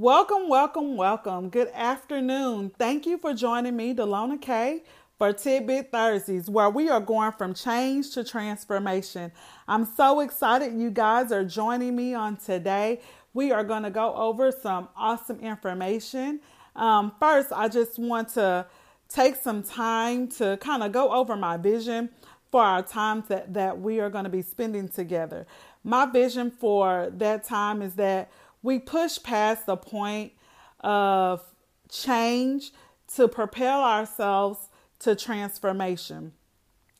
Welcome, welcome, welcome. Good afternoon. Thank you for joining me, Dalona K, for Tidbit Thursdays, where we are going from change to transformation. I'm so excited you guys are joining me on today. We are going to go over some awesome information. Um, first, I just want to take some time to kind of go over my vision for our time that, that we are going to be spending together. My vision for that time is that we push past the point of change to propel ourselves to transformation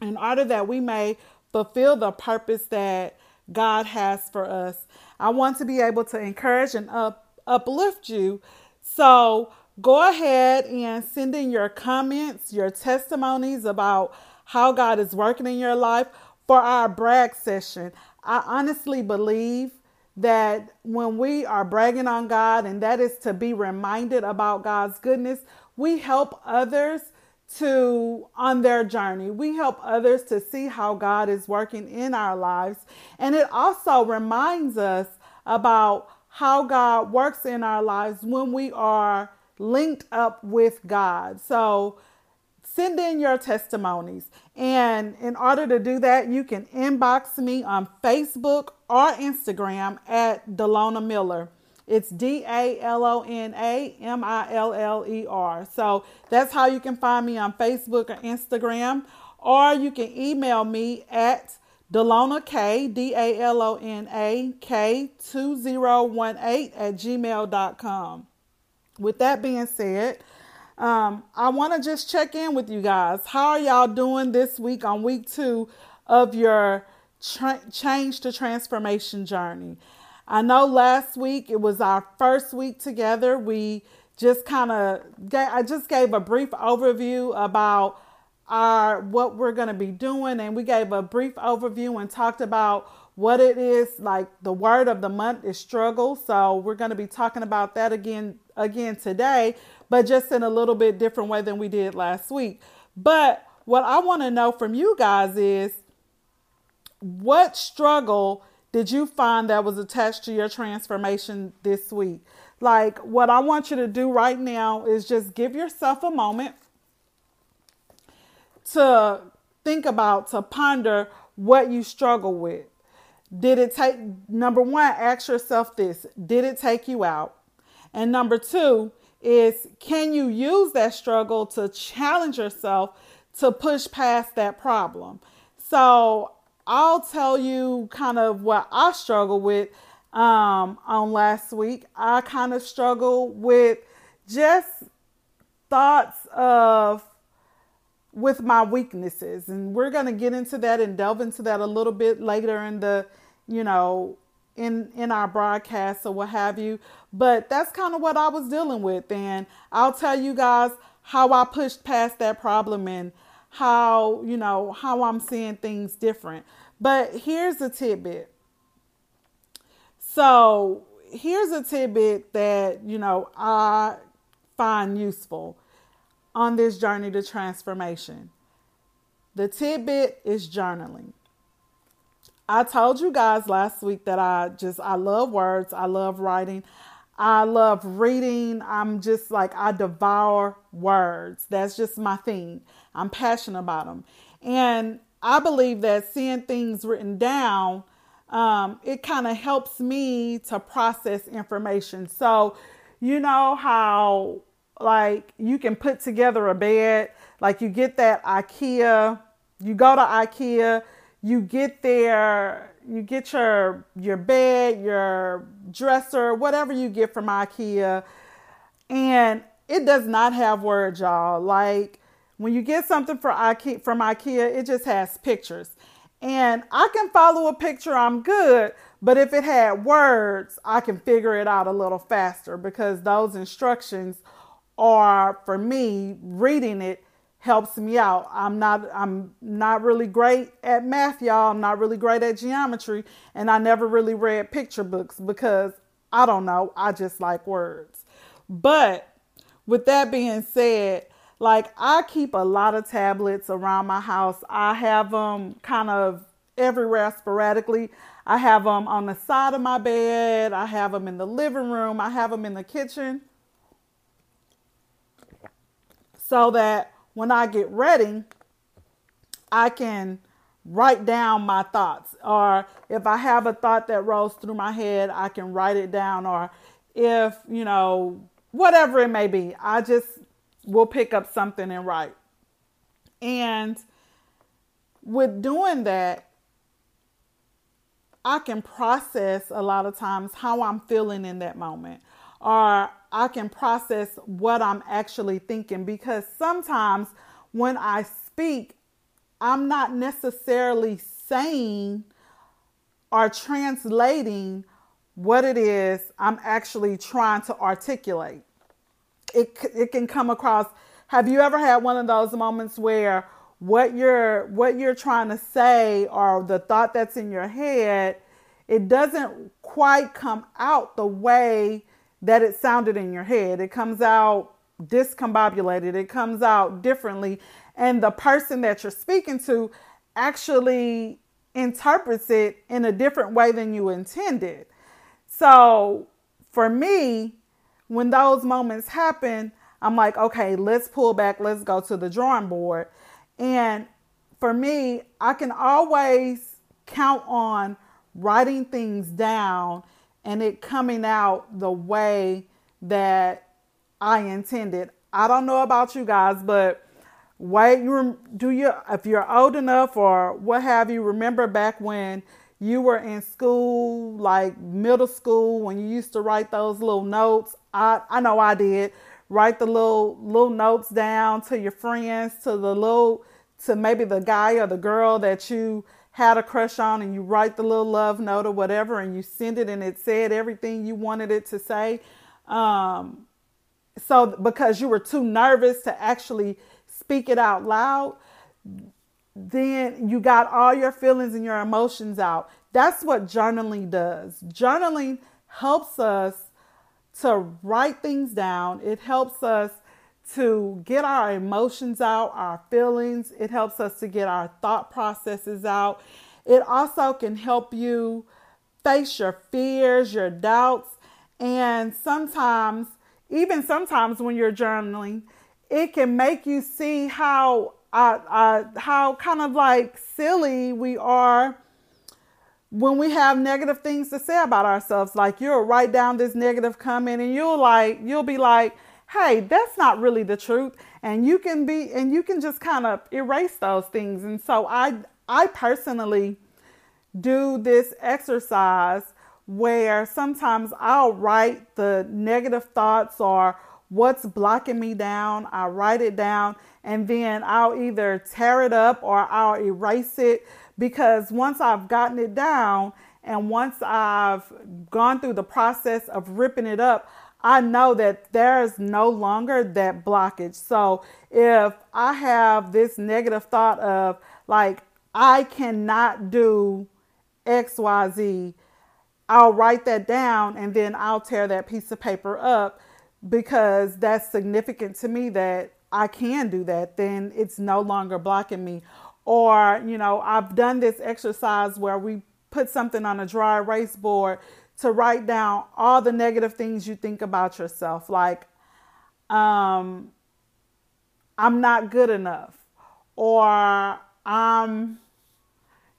in order that we may fulfill the purpose that God has for us. I want to be able to encourage and up, uplift you. So go ahead and send in your comments, your testimonies about how God is working in your life for our brag session. I honestly believe that when we are bragging on God, and that is to be reminded about God's goodness, we help others to on their journey. We help others to see how God is working in our lives. And it also reminds us about how God works in our lives when we are linked up with God. So send in your testimonies. And in order to do that, you can inbox me on Facebook or Instagram at Dalona Miller. It's D A L O N A M I L L E R. So that's how you can find me on Facebook or Instagram. Or you can email me at Dalona K, D A L O N A K 2018 at gmail.com. With that being said, um, I want to just check in with you guys. How are y'all doing this week on week two of your tra- change to transformation journey? I know last week it was our first week together. We just kind of I just gave a brief overview about our what we're going to be doing and we gave a brief overview and talked about what it is like the word of the month is struggle so we're going to be talking about that again again today but just in a little bit different way than we did last week. But what I want to know from you guys is what struggle did you find that was attached to your transformation this week? Like, what I want you to do right now is just give yourself a moment to think about, to ponder what you struggle with. Did it take, number one, ask yourself this Did it take you out? And number two, is can you use that struggle to challenge yourself to push past that problem? So I'll tell you kind of what I struggle with um, on last week. I kind of struggle with just thoughts of with my weaknesses and we're going to get into that and delve into that a little bit later in the you know in in our broadcast or what have you. But that's kind of what I was dealing with, and I'll tell you guys how I pushed past that problem and how you know how I'm seeing things different. But here's a tidbit. So here's a tidbit that you know I find useful on this journey to transformation. The tidbit is journaling. I told you guys last week that I just I love words, I love writing. I love reading. I'm just like I devour words. That's just my thing. I'm passionate about them. And I believe that seeing things written down um, it kind of helps me to process information. So, you know how like you can put together a bed, like you get that IKEA, you go to IKEA, you get there, you get your your bed, your dresser, whatever you get from IKEA, and it does not have words, y'all. Like when you get something for IKEA from IKEA, it just has pictures. And I can follow a picture, I'm good. But if it had words, I can figure it out a little faster because those instructions are for me reading it helps me out. I'm not I'm not really great at math, y'all. I'm not really great at geometry, and I never really read picture books because I don't know, I just like words. But with that being said, like I keep a lot of tablets around my house. I have them kind of everywhere sporadically. I have them on the side of my bed. I have them in the living room. I have them in the kitchen. So that when I get ready, I can write down my thoughts. Or if I have a thought that rolls through my head, I can write it down. Or if, you know, whatever it may be, I just will pick up something and write. And with doing that, I can process a lot of times how I'm feeling in that moment, or I can process what I'm actually thinking because sometimes when I speak, I'm not necessarily saying or translating what it is I'm actually trying to articulate. It, it can come across. Have you ever had one of those moments where what you're what you're trying to say or the thought that's in your head, it doesn't quite come out the way that it sounded in your head. It comes out discombobulated. It comes out differently and the person that you're speaking to actually interprets it in a different way than you intended. So for me, when those moments happen, I'm like, okay, let's pull back, let's go to the drawing board. And for me, I can always count on writing things down and it coming out the way that I intended. I don't know about you guys, but wait you do you if you're old enough or what have you remember back when you were in school like middle school when you used to write those little notes i i know i did write the little little notes down to your friends to the little to maybe the guy or the girl that you had a crush on and you write the little love note or whatever and you send it and it said everything you wanted it to say um so because you were too nervous to actually speak it out loud, then you got all your feelings and your emotions out. That's what journaling does. Journaling helps us to write things down, it helps us to get our emotions out, our feelings, it helps us to get our thought processes out. It also can help you face your fears, your doubts, and sometimes, even sometimes when you're journaling, it can make you see how uh, uh, how kind of like silly we are when we have negative things to say about ourselves. Like you'll write down this negative comment and you'll like you'll be like, hey, that's not really the truth. And you can be and you can just kind of erase those things. And so I I personally do this exercise where sometimes I'll write the negative thoughts or what's blocking me down. I write it down and then I'll either tear it up or I'll erase it because once I've gotten it down and once I've gone through the process of ripping it up, I know that there's no longer that blockage. So if I have this negative thought of like, I cannot do XYZ, I'll write that down and then I'll tear that piece of paper up because that's significant to me that I can do that, then it's no longer blocking me. Or, you know, I've done this exercise where we put something on a dry erase board to write down all the negative things you think about yourself. Like, um, I'm not good enough. Or I'm,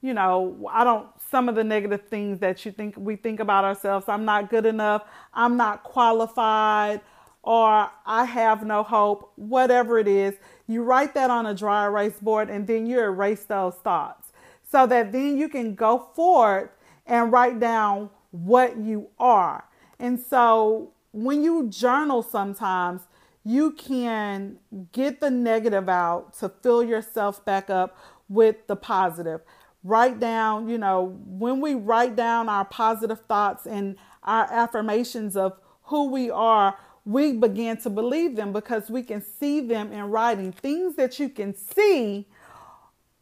you know, I don't some of the negative things that you think we think about ourselves. I'm not good enough. I'm not qualified or I have no hope, whatever it is. You write that on a dry erase board and then you erase those thoughts so that then you can go forward and write down what you are. And so when you journal sometimes, you can get the negative out to fill yourself back up with the positive write down, you know, when we write down our positive thoughts and our affirmations of who we are, we begin to believe them because we can see them in writing. Things that you can see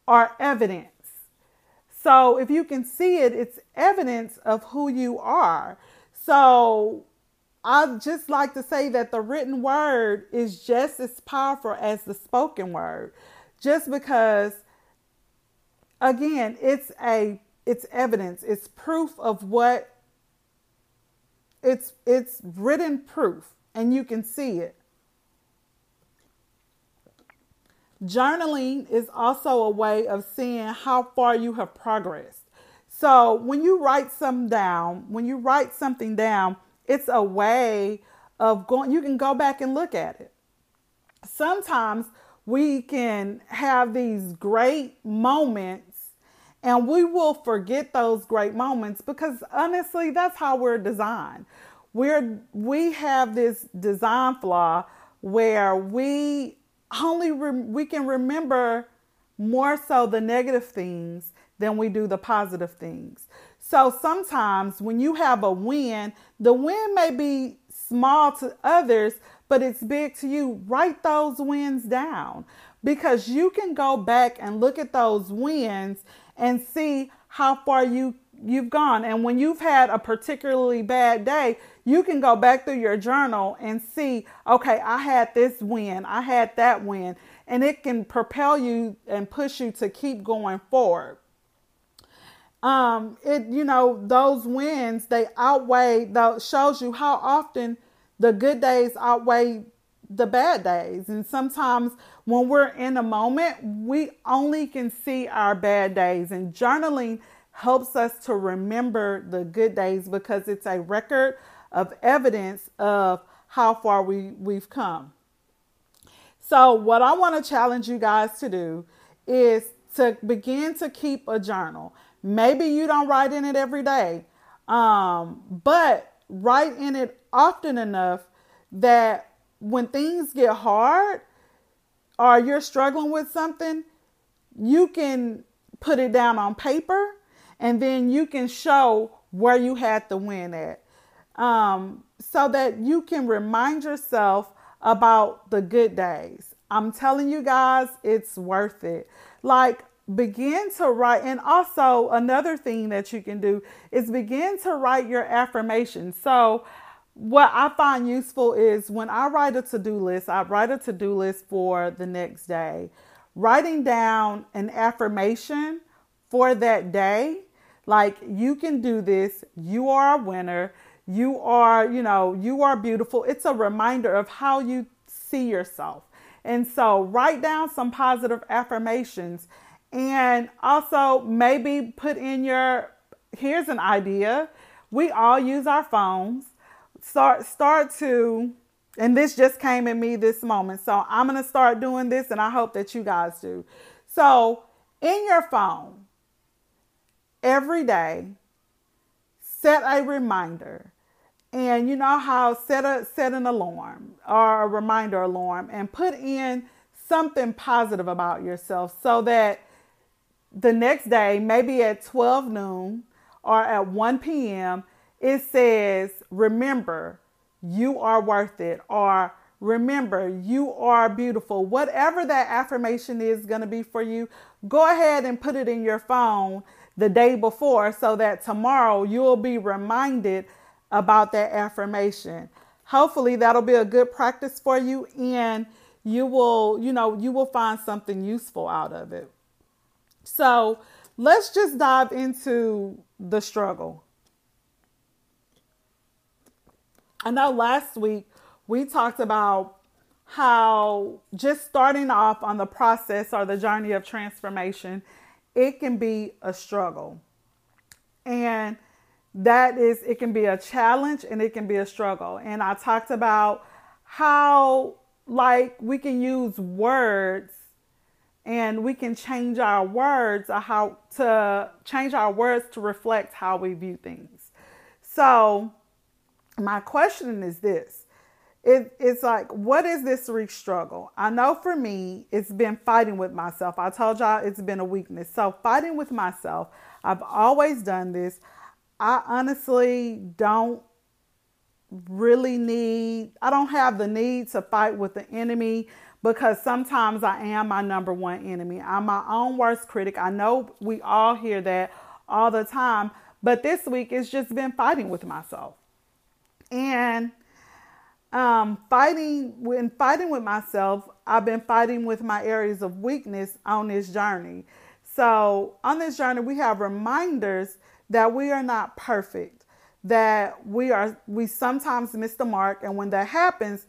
are evidence. So if you can see it, it's evidence of who you are. So I just like to say that the written word is just as powerful as the spoken word. Just because again, it's a it's evidence, it's proof of what it's it's written proof and you can see it. Journaling is also a way of seeing how far you have progressed. So when you write something down, when you write something down, it's a way of going, you can go back and look at it. Sometimes we can have these great moments and we will forget those great moments because honestly, that's how we're designed. We're, we have this design flaw where we only re- we can remember more so the negative things than we do the positive things. So sometimes when you have a win, the win may be small to others, but it's big to you. Write those wins down because you can go back and look at those wins and see how far you you've gone. And when you've had a particularly bad day, you can go back through your journal and see, okay, I had this win, I had that win, and it can propel you and push you to keep going forward. Um, it you know those wins they outweigh the shows you how often the good days outweigh the bad days, and sometimes when we're in a moment, we only can see our bad days, and journaling helps us to remember the good days because it's a record of evidence of how far we, we've come. So, what I want to challenge you guys to do is to begin to keep a journal. Maybe you don't write in it every day, um, but write in it often enough that when things get hard or you're struggling with something, you can put it down on paper and then you can show where you had the win at um, so that you can remind yourself about the good days. I'm telling you guys, it's worth it. Like, begin to write. And also, another thing that you can do is begin to write your affirmations. So, what I find useful is when I write a to do list, I write a to do list for the next day. Writing down an affirmation for that day like, you can do this. You are a winner. You are, you know, you are beautiful. It's a reminder of how you see yourself. And so, write down some positive affirmations and also maybe put in your here's an idea. We all use our phones. Start start to and this just came in me this moment. So I'm going to start doing this and I hope that you guys do. So, in your phone, every day, set a reminder. And you know how set a set an alarm or a reminder alarm and put in something positive about yourself so that the next day, maybe at 12 noon or at 1 p.m., it says, Remember, you are worth it, or Remember, you are beautiful. Whatever that affirmation is going to be for you, go ahead and put it in your phone the day before so that tomorrow you'll be reminded about that affirmation. Hopefully that'll be a good practice for you and you will, you know, you will find something useful out of it. So, let's just dive into the struggle. I know last week we talked about how just starting off on the process or the journey of transformation it can be a struggle. And that is, it can be a challenge and it can be a struggle. And I talked about how, like, we can use words and we can change our words or how to change our words to reflect how we view things. So, my question is this it, it's like, what is this reach struggle? I know for me, it's been fighting with myself. I told y'all it's been a weakness. So, fighting with myself, I've always done this. I honestly don't really need, I don't have the need to fight with the enemy because sometimes I am my number one enemy. I'm my own worst critic. I know we all hear that all the time, but this week it's just been fighting with myself. And um, fighting when fighting with myself, I've been fighting with my areas of weakness on this journey. So, on this journey, we have reminders that we are not perfect, that we are we sometimes miss the mark, and when that happens,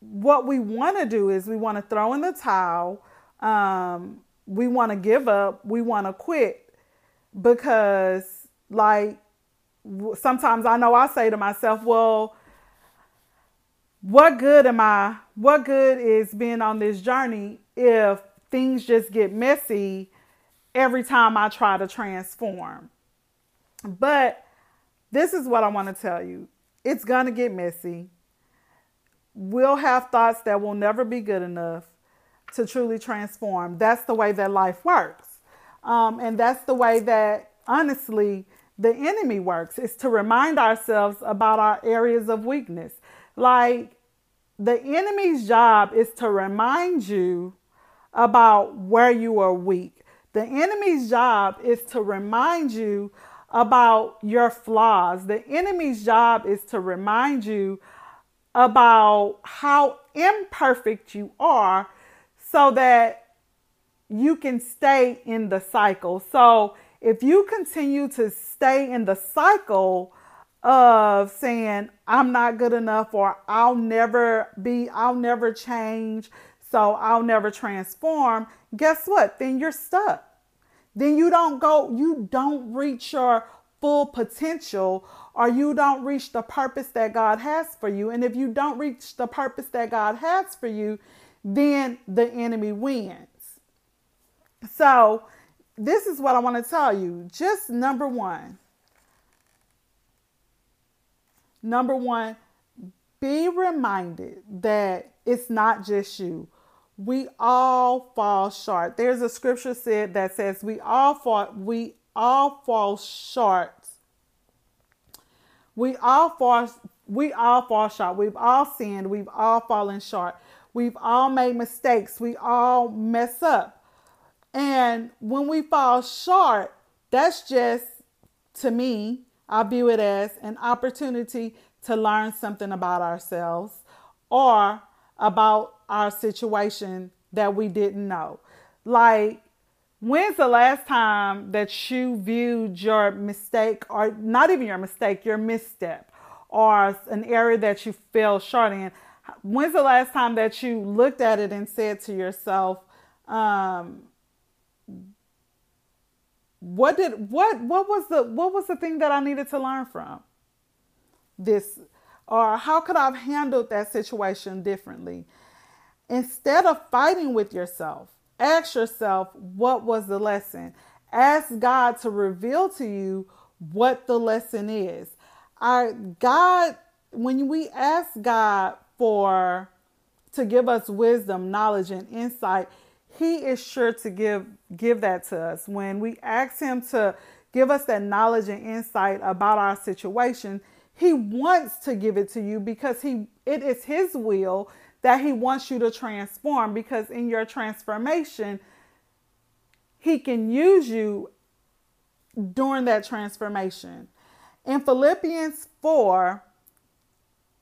what we want to do is we want to throw in the towel, um, we want to give up, we want to quit because, like, sometimes I know I say to myself, well, what good am I? What good is being on this journey if things just get messy every time I try to transform? But this is what I want to tell you it's going to get messy. We'll have thoughts that will never be good enough to truly transform. That's the way that life works. Um, and that's the way that, honestly, the enemy works is to remind ourselves about our areas of weakness. Like the enemy's job is to remind you about where you are weak. The enemy's job is to remind you about your flaws. The enemy's job is to remind you about how imperfect you are so that you can stay in the cycle. So if you continue to stay in the cycle of saying, I'm not good enough, or I'll never be, I'll never change, so I'll never transform, guess what? Then you're stuck. Then you don't go, you don't reach your full potential or you don't reach the purpose that God has for you. And if you don't reach the purpose that God has for you, then the enemy wins. So, this is what I want to tell you. Just number one. Number one, be reminded that it's not just you. We all fall short. There's a scripture said that says we all fall we all fall short. We all fall we all fall short. We've all sinned. We've all fallen short. We've all made mistakes. We all mess up. And when we fall short, that's just, to me, I view it as an opportunity to learn something about ourselves or about our situation that we didn't know. Like, when's the last time that you viewed your mistake, or not even your mistake, your misstep, or an area that you fell short in? When's the last time that you looked at it and said to yourself, um, what did what what was the what was the thing that I needed to learn from this or how could I have handled that situation differently? Instead of fighting with yourself, ask yourself what was the lesson. Ask God to reveal to you what the lesson is. Our God, when we ask God for to give us wisdom, knowledge, and insight, he is sure to give give that to us. When we ask him to give us that knowledge and insight about our situation, he wants to give it to you because he it is his will that he wants you to transform because in your transformation he can use you during that transformation. In Philippians 4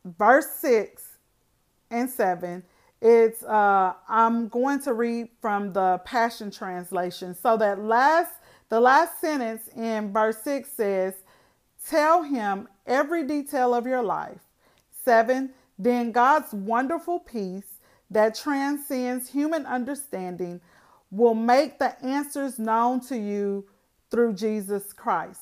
verse 6 and 7 it's uh, I'm going to read from the Passion Translation. So that last the last sentence in verse 6 says, Tell him every detail of your life. Seven, then God's wonderful peace that transcends human understanding will make the answers known to you through Jesus Christ.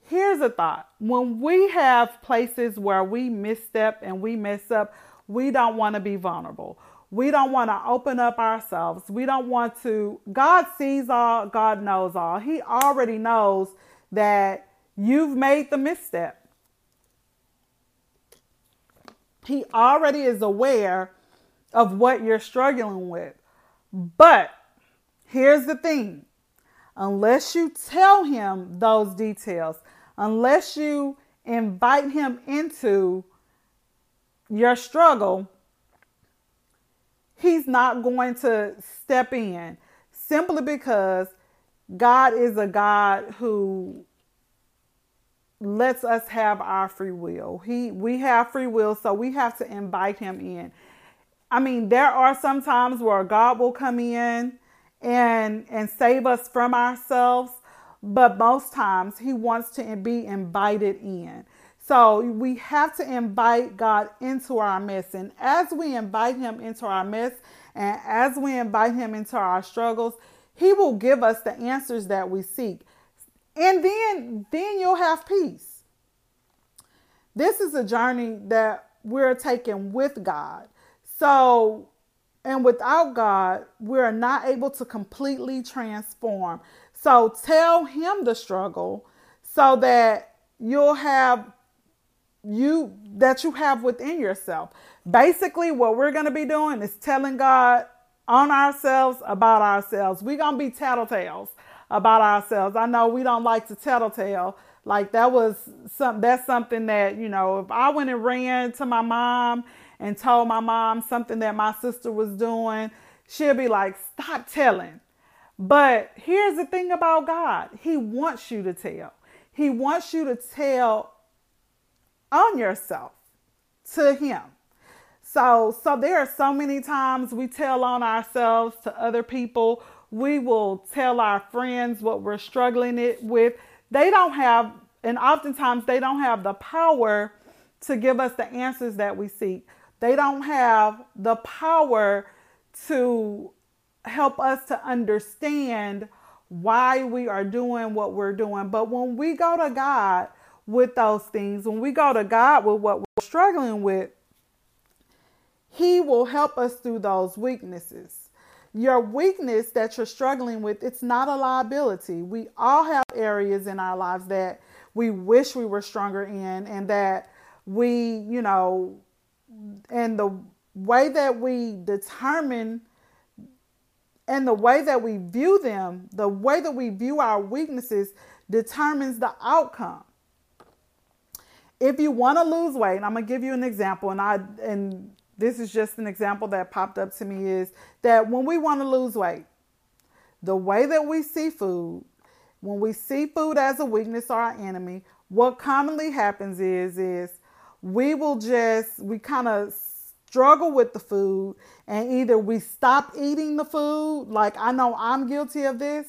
Here's a thought when we have places where we misstep and we mess up, we don't want to be vulnerable. We don't want to open up ourselves. We don't want to. God sees all, God knows all. He already knows that you've made the misstep. He already is aware of what you're struggling with. But here's the thing unless you tell him those details, unless you invite him into your struggle, he's not going to step in simply because God is a God who lets us have our free will. He we have free will, so we have to invite him in. I mean, there are some times where God will come in and and save us from ourselves, but most times he wants to be invited in. So we have to invite God into our mess. And as we invite him into our mess and as we invite him into our struggles, he will give us the answers that we seek. And then then you'll have peace. This is a journey that we're taking with God. So and without God, we're not able to completely transform. So tell him the struggle so that you'll have you that you have within yourself. Basically, what we're going to be doing is telling God on ourselves about ourselves. We're going to be tattletales about ourselves. I know we don't like to tattletale. Like that was some that's something that, you know, if I went and ran to my mom and told my mom something that my sister was doing, she'll be like, "Stop telling." But here's the thing about God. He wants you to tell. He wants you to tell on yourself to him. So, so there are so many times we tell on ourselves to other people. We will tell our friends what we're struggling it with. They don't have, and oftentimes they don't have the power to give us the answers that we seek. They don't have the power to help us to understand why we are doing what we're doing. But when we go to God with those things, when we go to God with what we're struggling with, He will help us through those weaknesses. Your weakness that you're struggling with, it's not a liability. We all have areas in our lives that we wish we were stronger in and that we, you know, and the way that we determine and the way that we view them, the way that we view our weaknesses determines the outcome if you want to lose weight, and I'm gonna give you an example, and I and this is just an example that popped up to me is that when we want to lose weight, the way that we see food, when we see food as a weakness or our enemy, what commonly happens is is we will just we kind of struggle with the food and either we stop eating the food like I know I'm guilty of this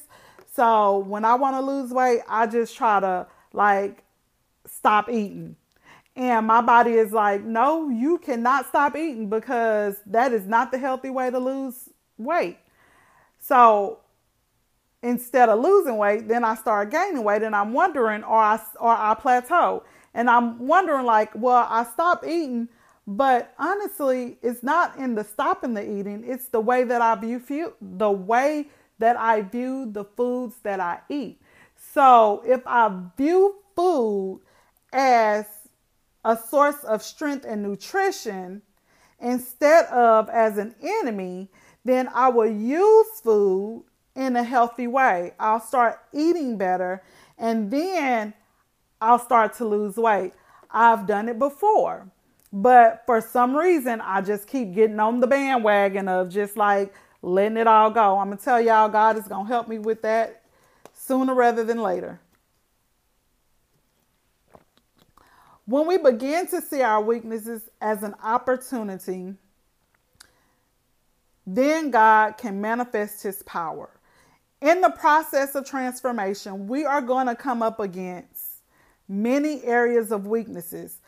so when I want to lose weight I just try to like stop eating. And my body is like, no, you cannot stop eating because that is not the healthy way to lose weight. So instead of losing weight, then I start gaining weight and I'm wondering, or I, or I plateau. And I'm wondering, like, well, I stopped eating, but honestly, it's not in the stopping the eating, it's the way that I view the way that I view the foods that I eat. So if I view food as a source of strength and nutrition instead of as an enemy, then I will use food in a healthy way. I'll start eating better and then I'll start to lose weight. I've done it before, but for some reason, I just keep getting on the bandwagon of just like letting it all go. I'm gonna tell y'all, God is gonna help me with that sooner rather than later. When we begin to see our weaknesses as an opportunity, then God can manifest his power. In the process of transformation, we are going to come up against many areas of weaknesses.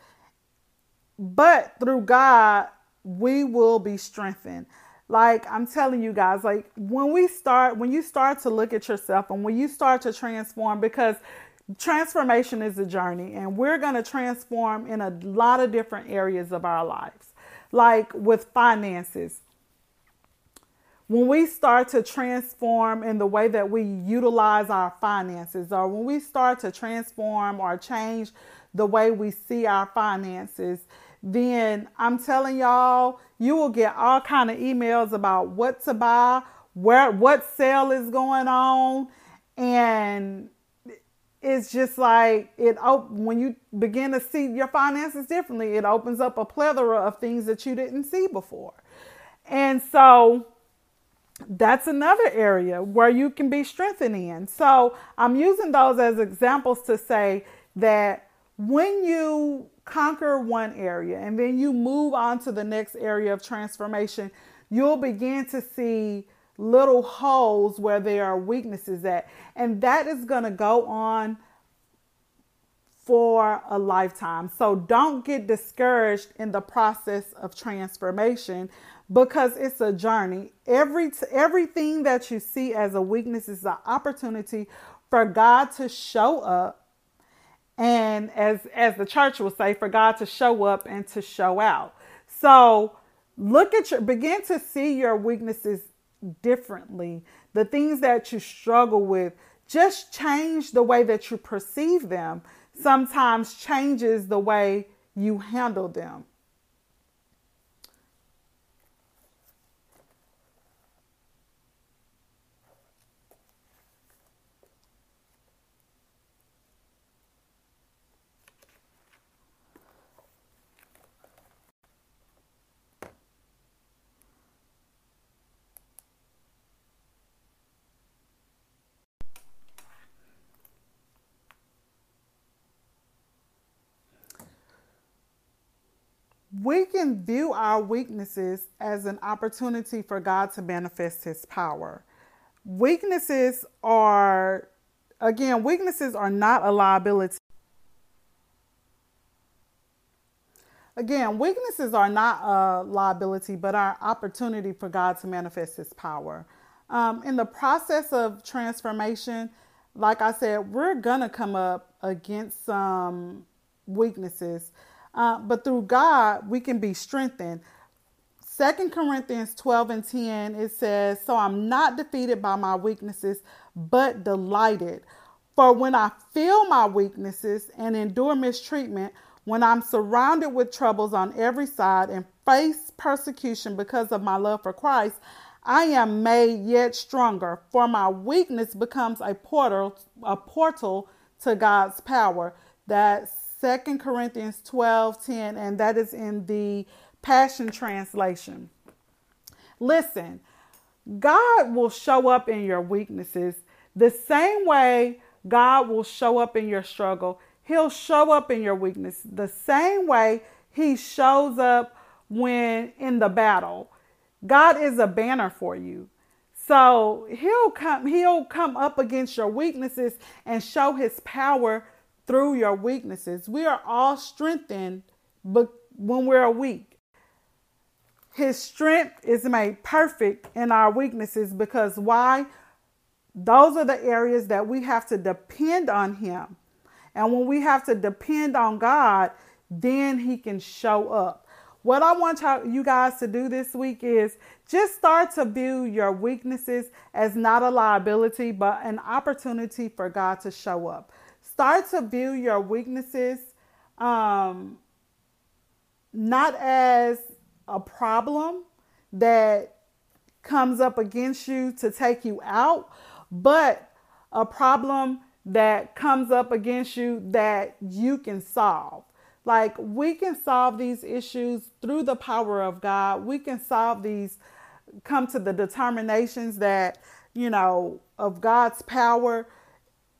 But through God, we will be strengthened. Like I'm telling you guys, like when we start, when you start to look at yourself and when you start to transform, because transformation is a journey and we're going to transform in a lot of different areas of our lives. Like with finances. When we start to transform in the way that we utilize our finances or when we start to transform or change the way we see our finances then i'm telling y'all you will get all kind of emails about what to buy where what sale is going on and it's just like it when you begin to see your finances differently it opens up a plethora of things that you didn't see before. And so that's another area where you can be strengthened in. So i'm using those as examples to say that when you conquer one area and then you move on to the next area of transformation you'll begin to see little holes where there are weaknesses at. And that is going to go on for a lifetime. So don't get discouraged in the process of transformation because it's a journey. Every everything that you see as a weakness is an opportunity for God to show up and as as the church will say for God to show up and to show out. So look at your begin to see your weaknesses differently. The things that you struggle with, just change the way that you perceive them. Sometimes changes the way you handle them. We can view our weaknesses as an opportunity for God to manifest his power. Weaknesses are, again, weaknesses are not a liability. Again, weaknesses are not a liability, but are opportunity for God to manifest his power. Um, in the process of transformation, like I said, we're going to come up against some weaknesses. Uh, but through God, we can be strengthened. Second Corinthians 12 and 10, it says, So I'm not defeated by my weaknesses, but delighted. For when I feel my weaknesses and endure mistreatment, when I'm surrounded with troubles on every side and face persecution because of my love for Christ, I am made yet stronger, for my weakness becomes a portal, a portal to God's power. That's Second Corinthians 12 10, and that is in the Passion Translation. Listen, God will show up in your weaknesses the same way God will show up in your struggle. He'll show up in your weakness the same way He shows up when in the battle. God is a banner for you. So he'll come he'll come up against your weaknesses and show his power through your weaknesses. We are all strengthened but when we're weak. His strength is made perfect in our weaknesses because why? Those are the areas that we have to depend on Him. And when we have to depend on God, then He can show up. What I want you guys to do this week is just start to view your weaknesses as not a liability, but an opportunity for God to show up start to view your weaknesses um, not as a problem that comes up against you to take you out, but a problem that comes up against you that you can solve. Like we can solve these issues through the power of God. We can solve these, come to the determinations that, you know, of God's power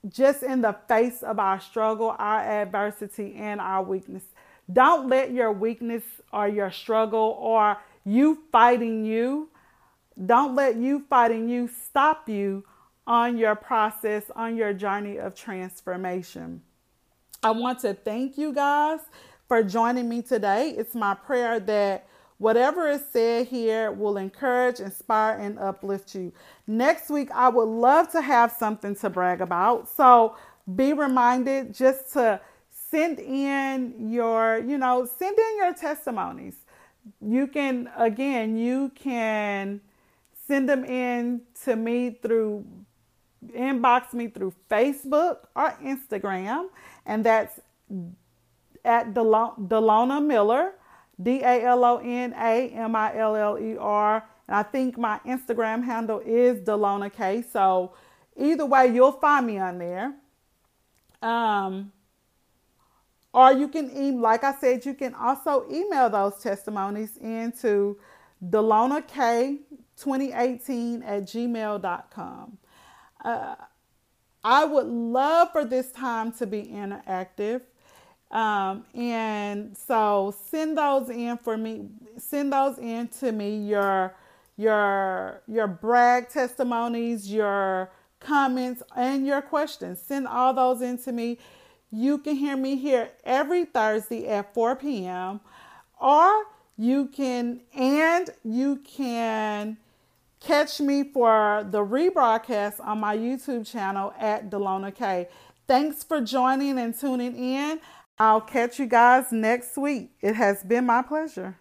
just in the face of our struggle, our adversity, and our weakness. Don't let your weakness or your struggle or you fighting you, don't let you fighting you stop you on your process, on your journey of transformation. I want to thank you guys for joining me today. It's my prayer that Whatever is said here will encourage, inspire, and uplift you. Next week, I would love to have something to brag about. So be reminded just to send in your, you know, send in your testimonies. You can, again, you can send them in to me through inbox me through Facebook or Instagram, and that's at Dalona Miller. D A L O N A M I L L E R. And I think my Instagram handle is Dalona K. So either way, you'll find me on there. Um, or you can, email, like I said, you can also email those testimonies into DalonaK2018 at gmail.com. Uh, I would love for this time to be interactive. Um, and so send those in for me. Send those in to me. Your your your brag testimonies, your comments, and your questions. Send all those in to me. You can hear me here every Thursday at 4 p.m. or you can and you can catch me for the rebroadcast on my YouTube channel at Dalona K. Thanks for joining and tuning in. I'll catch you guys next week. It has been my pleasure.